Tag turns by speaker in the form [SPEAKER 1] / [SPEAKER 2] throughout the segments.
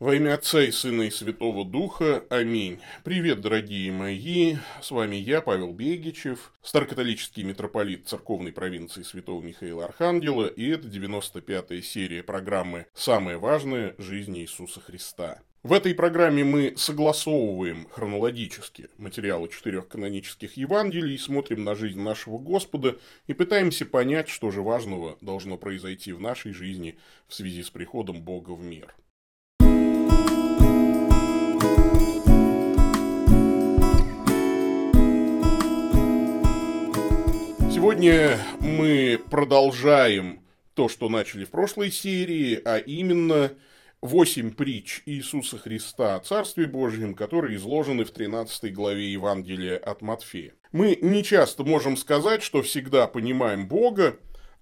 [SPEAKER 1] Во имя Отца и Сына и Святого Духа. Аминь. Привет, дорогие мои. С вами я, Павел Бегичев, старокатолический митрополит церковной провинции Святого Михаила Архангела, и это 95-я серия программы «Самое важное. Жизнь Иисуса Христа». В этой программе мы согласовываем хронологически материалы четырех канонических Евангелий, смотрим на жизнь нашего Господа и пытаемся понять, что же важного должно произойти в нашей жизни в связи с приходом Бога в мир. Сегодня мы продолжаем то, что начали в прошлой серии, а именно восемь притч Иисуса Христа о Царстве Божьем, которые изложены в 13 главе Евангелия от Матфея. Мы не часто можем сказать, что всегда понимаем Бога,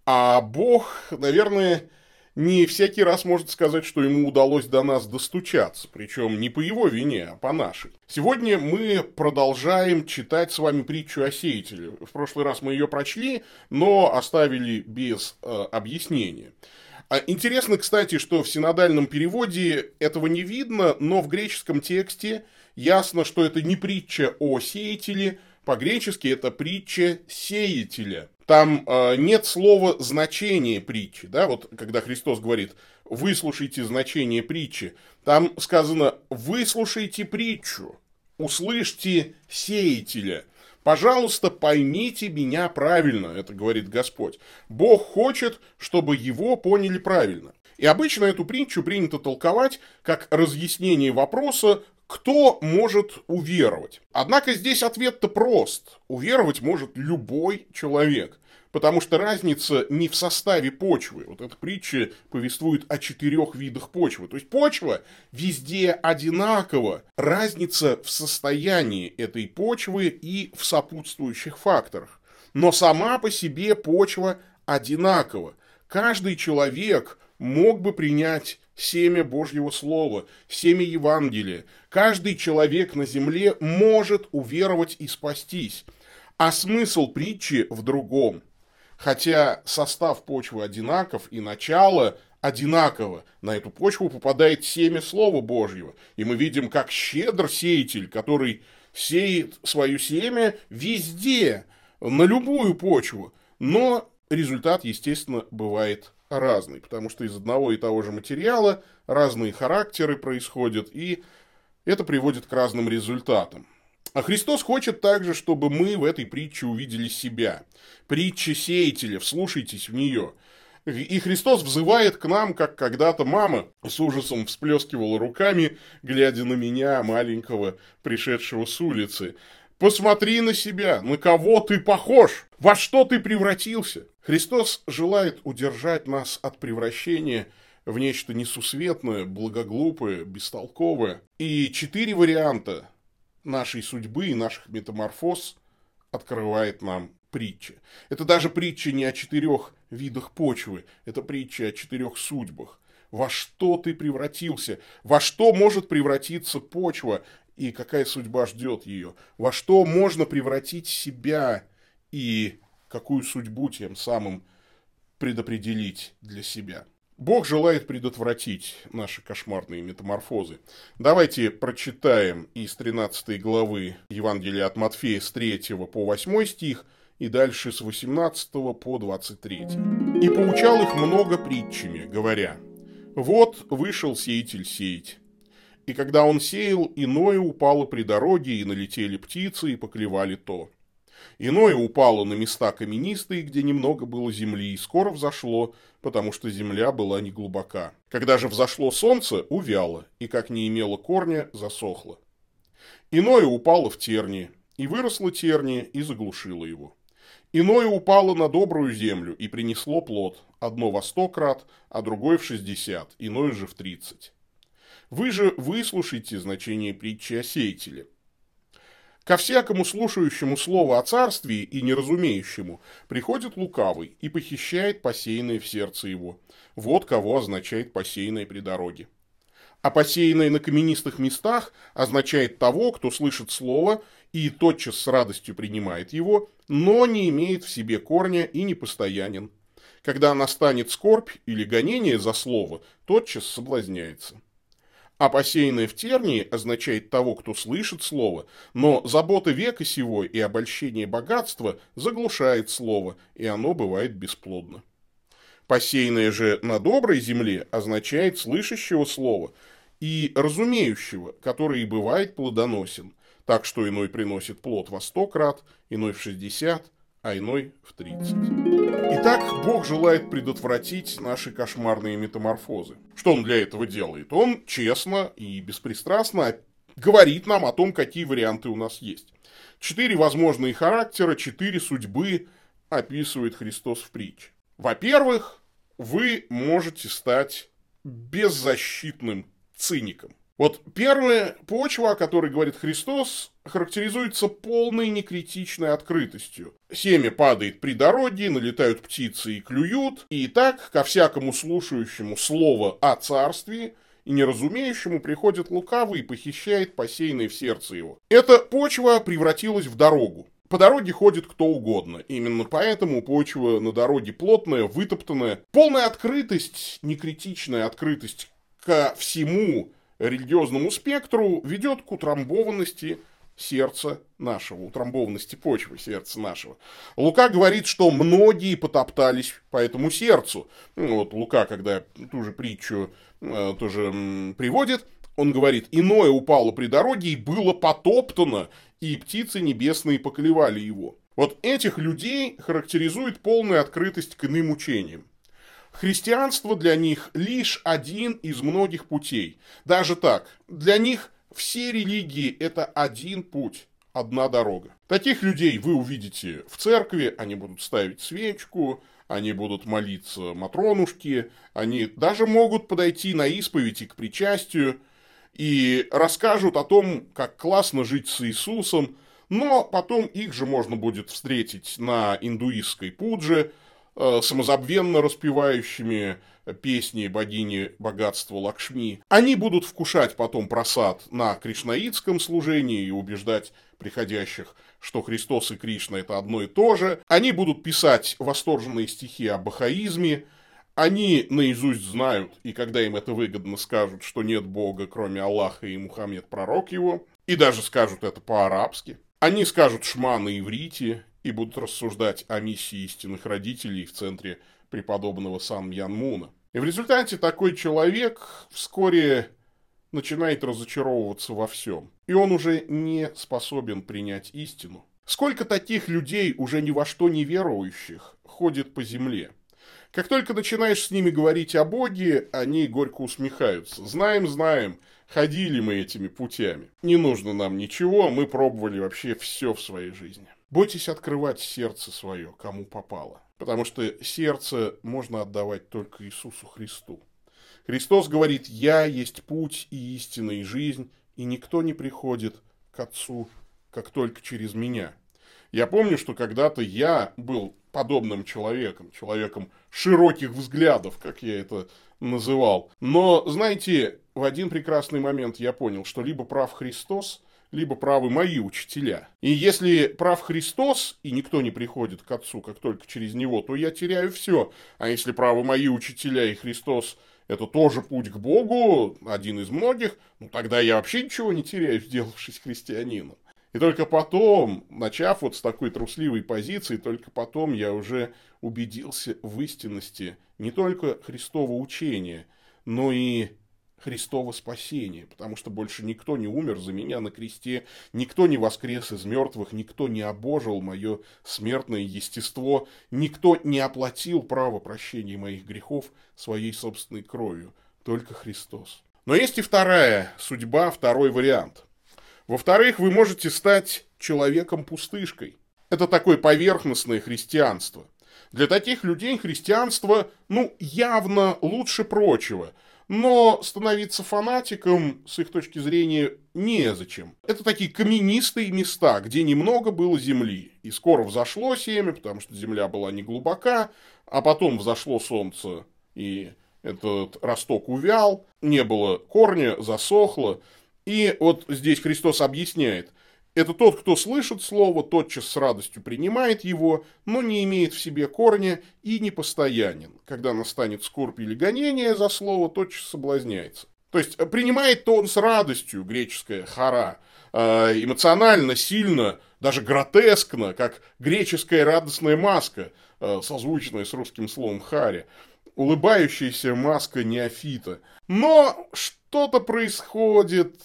[SPEAKER 1] а Бог, наверное, не всякий раз может сказать, что ему удалось до нас достучаться, причем не по его вине, а по нашей. Сегодня мы продолжаем читать с вами притчу о сеятеле. В прошлый раз мы ее прочли, но оставили без э, объяснения. А интересно, кстати, что в синодальном переводе этого не видно, но в греческом тексте ясно, что это не притча о сеятеле, по-гречески это притча сеятеля. Там э, нет слова значение притчи, да, вот когда Христос говорит, выслушайте значение притчи, там сказано, выслушайте притчу, услышьте сеятеля. Пожалуйста, поймите меня правильно, это говорит Господь. Бог хочет, чтобы его поняли правильно. И обычно эту притчу принято толковать как разъяснение вопроса, кто может уверовать? Однако здесь ответ-то прост. Уверовать может любой человек. Потому что разница не в составе почвы. Вот эта притча повествует о четырех видах почвы. То есть почва везде одинакова. Разница в состоянии этой почвы и в сопутствующих факторах. Но сама по себе почва одинакова. Каждый человек мог бы принять семя Божьего Слова, семя Евангелия. Каждый человек на земле может уверовать и спастись. А смысл притчи в другом. Хотя состав почвы одинаков и начало одинаково, на эту почву попадает семя Слова Божьего. И мы видим, как щедр сеятель, который сеет свое семя везде, на любую почву. Но результат, естественно, бывает разный, потому что из одного и того же материала разные характеры происходят, и это приводит к разным результатам. А Христос хочет также, чтобы мы в этой притче увидели себя. Притча сеятеля, вслушайтесь в нее. И Христос взывает к нам, как когда-то мама с ужасом всплескивала руками, глядя на меня, маленького, пришедшего с улицы. Посмотри на себя, на кого ты похож, во что ты превратился. Христос желает удержать нас от превращения в нечто несусветное, благоглупое, бестолковое. И четыре варианта нашей судьбы и наших метаморфоз открывает нам притча. Это даже притча не о четырех видах почвы, это притча о четырех судьбах. Во что ты превратился? Во что может превратиться почва? и какая судьба ждет ее, во что можно превратить себя и какую судьбу тем самым предопределить для себя. Бог желает предотвратить наши кошмарные метаморфозы. Давайте прочитаем из 13 главы Евангелия от Матфея с 3 по 8 стих и дальше с 18 по 23. «И поучал их много притчами, говоря, «Вот вышел сеятель сеять. И когда он сеял, иное упало при дороге, и налетели птицы, и поклевали то. Иное упало на места каменистые, где немного было земли, и скоро взошло, потому что земля была неглубока. Когда же взошло солнце, увяло, и как не имело корня, засохло. Иное упало в тернии, и выросло терние, и заглушило его. Иное упало на добрую землю и принесло плод, одно во сто крат, а другое в шестьдесят, иное же в тридцать. Вы же выслушайте значение притчи о сеятеле. Ко всякому слушающему слово о царствии и неразумеющему приходит лукавый и похищает посеянное в сердце его. Вот кого означает посеянное при дороге. А посеянное на каменистых местах означает того, кто слышит слово и тотчас с радостью принимает его, но не имеет в себе корня и не постоянен. Когда настанет скорбь или гонение за слово, тотчас соблазняется. А посеянное в тернии означает того, кто слышит слово, но забота века сего и обольщение богатства заглушает слово, и оно бывает бесплодно. Посеянное же на доброй земле означает слышащего слова и разумеющего, который и бывает плодоносен, так что иной приносит плод во сто крат, иной в шестьдесят, а иной в тридцать. Итак, Бог желает предотвратить наши кошмарные метаморфозы. Что Он для этого делает? Он честно и беспристрастно говорит нам о том, какие варианты у нас есть. Четыре возможные характера, четыре судьбы описывает Христос в притче. Во-первых, вы можете стать беззащитным циником. Вот первая почва, о которой говорит Христос, характеризуется полной некритичной открытостью. Семя падает при дороге, налетают птицы и клюют, и так ко всякому слушающему слово о царстве и неразумеющему приходит лукавый и похищает посеянное в сердце его. Эта почва превратилась в дорогу. По дороге ходит кто угодно. Именно поэтому почва на дороге плотная, вытоптанная. Полная открытость, некритичная открытость ко всему религиозному спектру ведет к утрамбованности сердца нашего, утрамбованности почвы сердца нашего. Лука говорит, что многие потоптались по этому сердцу. Ну, вот Лука, когда ту же притчу э, тоже приводит, он говорит, иное упало при дороге и было потоптано, и птицы небесные поколевали его. Вот этих людей характеризует полная открытость к иным учениям. Христианство для них лишь один из многих путей. Даже так, для них все религии – это один путь, одна дорога. Таких людей вы увидите в церкви, они будут ставить свечку, они будут молиться Матронушке, они даже могут подойти на исповедь и к причастию, и расскажут о том, как классно жить с Иисусом, но потом их же можно будет встретить на индуистской пудже, самозабвенно распевающими песни богини богатства Лакшми. Они будут вкушать потом просад на кришнаитском служении и убеждать приходящих, что Христос и Кришна это одно и то же. Они будут писать восторженные стихи о бахаизме, они наизусть знают, и когда им это выгодно, скажут, что нет Бога, кроме Аллаха и Мухаммед пророк его, и даже скажут это по-арабски. Они скажут шма на иврите и будут рассуждать о миссии истинных родителей в центре преподобного Сан Янмуна. И в результате такой человек вскоре начинает разочаровываться во всем. И он уже не способен принять истину. Сколько таких людей, уже ни во что не верующих, ходит по земле? Как только начинаешь с ними говорить о Боге, они горько усмехаются. Знаем, знаем, ходили мы этими путями. Не нужно нам ничего, мы пробовали вообще все в своей жизни. Бойтесь открывать сердце свое, кому попало. Потому что сердце можно отдавать только Иисусу Христу. Христос говорит, «Я есть путь и истина и жизнь, и никто не приходит к Отцу, как только через меня». Я помню, что когда-то я был подобным человеком, человеком широких взглядов, как я это называл. Но, знаете, в один прекрасный момент я понял, что либо прав Христос, либо правы мои учителя. И если прав Христос, и никто не приходит к Отцу, как только через Него, то я теряю все. А если правы мои учителя и Христос это тоже путь к Богу, один из многих, ну тогда я вообще ничего не теряю, сделавшись христианином. И только потом, начав вот с такой трусливой позиции, только потом я уже убедился в истинности не только Христова учения, но и Христово спасение, потому что больше никто не умер за меня на кресте, никто не воскрес из мертвых, никто не обожил мое смертное естество, никто не оплатил право прощения моих грехов своей собственной кровью, только Христос. Но есть и вторая судьба, второй вариант. Во-вторых, вы можете стать человеком-пустышкой. Это такое поверхностное христианство. Для таких людей христианство, ну, явно лучше прочего – но становиться фанатиком, с их точки зрения, незачем. Это такие каменистые места, где немного было земли. И скоро взошло семя, потому что земля была не глубока, а потом взошло солнце, и этот росток увял, не было корня, засохло. И вот здесь Христос объясняет, это тот, кто слышит слово, тотчас с радостью принимает его, но не имеет в себе корня и непостоянен. Когда настанет скорбь или гонение за слово, тотчас соблазняется. То есть принимает-то он с радостью греческое хара, э, эмоционально, сильно, даже гротескно, как греческая радостная маска, э, созвучная с русским словом хари, улыбающаяся маска неофита. Но что-то происходит,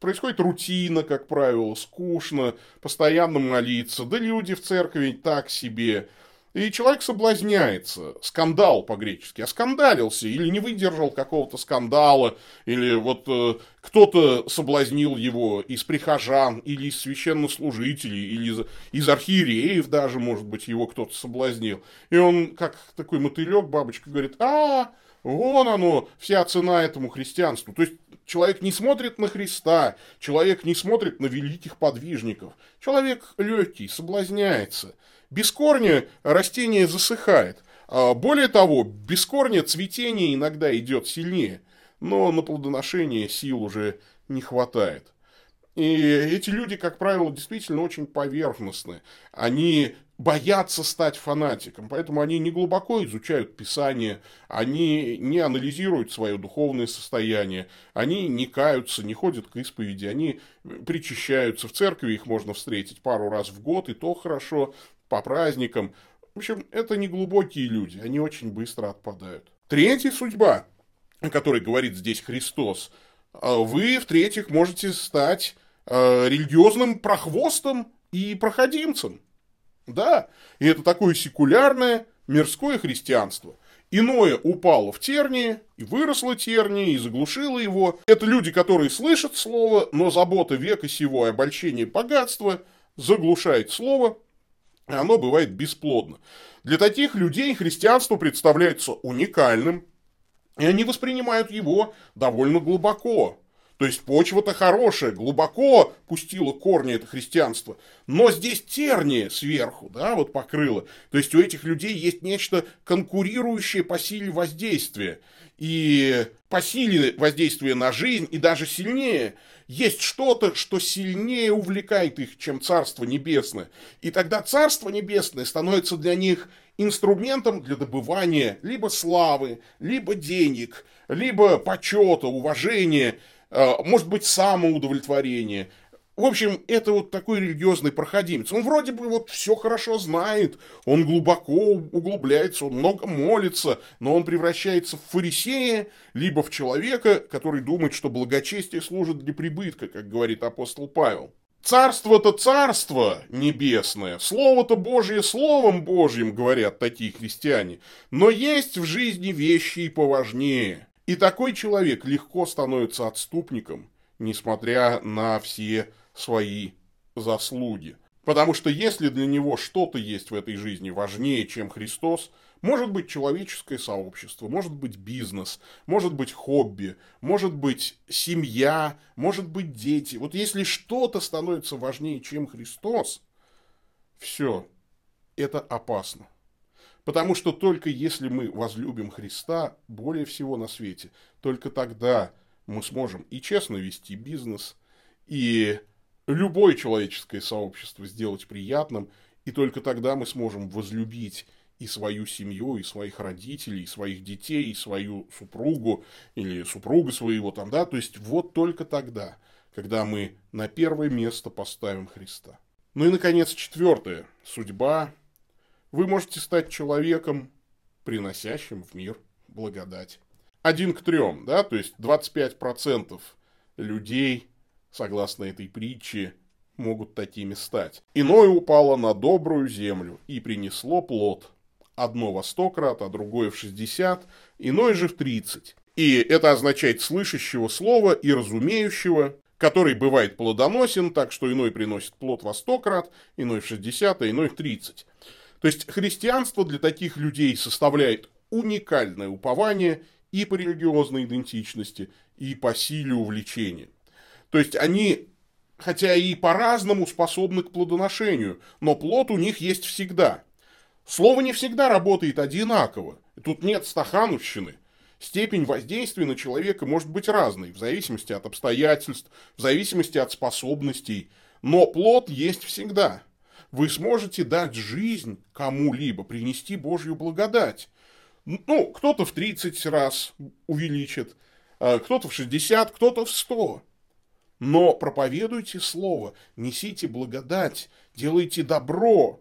[SPEAKER 1] происходит рутина, как правило, скучно, постоянно молиться, да люди в церкви так себе, и человек соблазняется. Скандал по-гречески. Оскандалился или не выдержал какого-то скандала. Или вот э, кто-то соблазнил его из прихожан, или из священнослужителей, или из, из архиереев даже, может быть, его кто-то соблазнил. И он, как такой мотылек, бабочка, говорит, а, вон оно, вся цена этому христианству. То есть человек не смотрит на Христа, человек не смотрит на великих подвижников. Человек легкий, соблазняется. Без корня растение засыхает. А более того, без корня цветение иногда идет сильнее, но на плодоношение сил уже не хватает. И эти люди, как правило, действительно очень поверхностны. Они боятся стать фанатиком, поэтому они не глубоко изучают Писание, они не анализируют свое духовное состояние, они не каются, не ходят к исповеди, они причащаются. В церкви их можно встретить пару раз в год, и то хорошо, по праздникам. В общем, это не глубокие люди, они очень быстро отпадают. Третья судьба, о которой говорит здесь Христос, а вы, в-третьих, можете стать э, религиозным прохвостом и проходимцем. Да, и это такое секулярное мирское христианство. Иное упало в тернии, и выросло тернии, и заглушило его. Это люди, которые слышат слово, но забота века сего и обольщение богатства заглушает слово, и оно бывает бесплодно. Для таких людей христианство представляется уникальным, и они воспринимают его довольно глубоко. То есть почва-то хорошая, глубоко пустила корни это христианство. Но здесь терния сверху, да, вот покрыло. То есть у этих людей есть нечто конкурирующее по силе воздействия. И по силе воздействия на жизнь, и даже сильнее – есть что-то, что сильнее увлекает их, чем Царство Небесное. И тогда Царство Небесное становится для них инструментом для добывания либо славы, либо денег, либо почета, уважения, может быть, самоудовлетворения. В общем, это вот такой религиозный проходимец. Он вроде бы вот все хорошо знает, он глубоко углубляется, он много молится, но он превращается в фарисея, либо в человека, который думает, что благочестие служит для прибытка, как говорит апостол Павел. Царство-то царство небесное, слово-то Божье словом Божьим, говорят такие христиане, но есть в жизни вещи и поважнее. И такой человек легко становится отступником, несмотря на все свои заслуги. Потому что если для него что-то есть в этой жизни важнее, чем Христос, может быть человеческое сообщество, может быть бизнес, может быть хобби, может быть семья, может быть дети. Вот если что-то становится важнее, чем Христос, все, это опасно. Потому что только если мы возлюбим Христа более всего на свете, только тогда мы сможем и честно вести бизнес, и любое человеческое сообщество сделать приятным, и только тогда мы сможем возлюбить и свою семью, и своих родителей, и своих детей, и свою супругу, или супруга своего там, да, то есть вот только тогда, когда мы на первое место поставим Христа. Ну и, наконец, четвертое. Судьба. Вы можете стать человеком, приносящим в мир благодать. Один к трем, да, то есть 25% людей согласно этой притче, могут такими стать. Иное упало на добрую землю и принесло плод. Одно во сто крат, а другое в шестьдесят, иное же в тридцать. И это означает слышащего слова и разумеющего, который бывает плодоносен, так что иной приносит плод во сто крат, иной в шестьдесят, а иной в тридцать. То есть христианство для таких людей составляет уникальное упование и по религиозной идентичности, и по силе увлечения. То есть они, хотя и по-разному способны к плодоношению, но плод у них есть всегда. Слово не всегда работает одинаково. Тут нет стахановщины. Степень воздействия на человека может быть разной, в зависимости от обстоятельств, в зависимости от способностей. Но плод есть всегда. Вы сможете дать жизнь кому-либо, принести Божью благодать. Ну, кто-то в 30 раз увеличит, а, кто-то в 60, кто-то в 100. Но проповедуйте слово, несите благодать, делайте добро.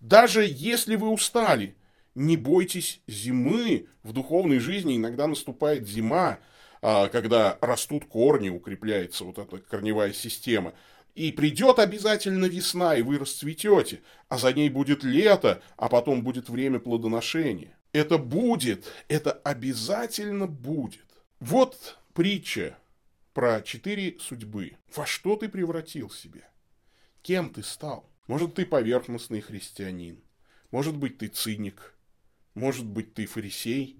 [SPEAKER 1] Даже если вы устали, не бойтесь зимы. В духовной жизни иногда наступает зима, а, когда растут корни, укрепляется вот эта корневая система. И придет обязательно весна, и вы расцветете, а за ней будет лето, а потом будет время плодоношения. Это будет, это обязательно будет. Вот притча про четыре судьбы. Во что ты превратил себя? Кем ты стал? Может, ты поверхностный христианин. Может быть, ты циник. Может быть, ты фарисей.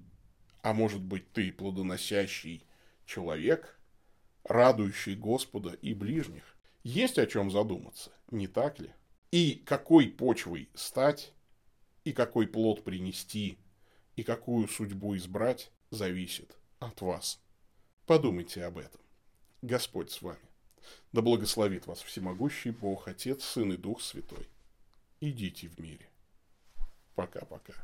[SPEAKER 1] А может быть, ты плодоносящий человек, радующий Господа и ближних. Есть о чем задуматься, не так ли? И какой почвой стать, и какой плод принести, и какую судьбу избрать, зависит от вас. Подумайте об этом. Господь с вами. Да благословит вас всемогущий Бог, Отец, Сын и Дух Святой. Идите в мире. Пока-пока.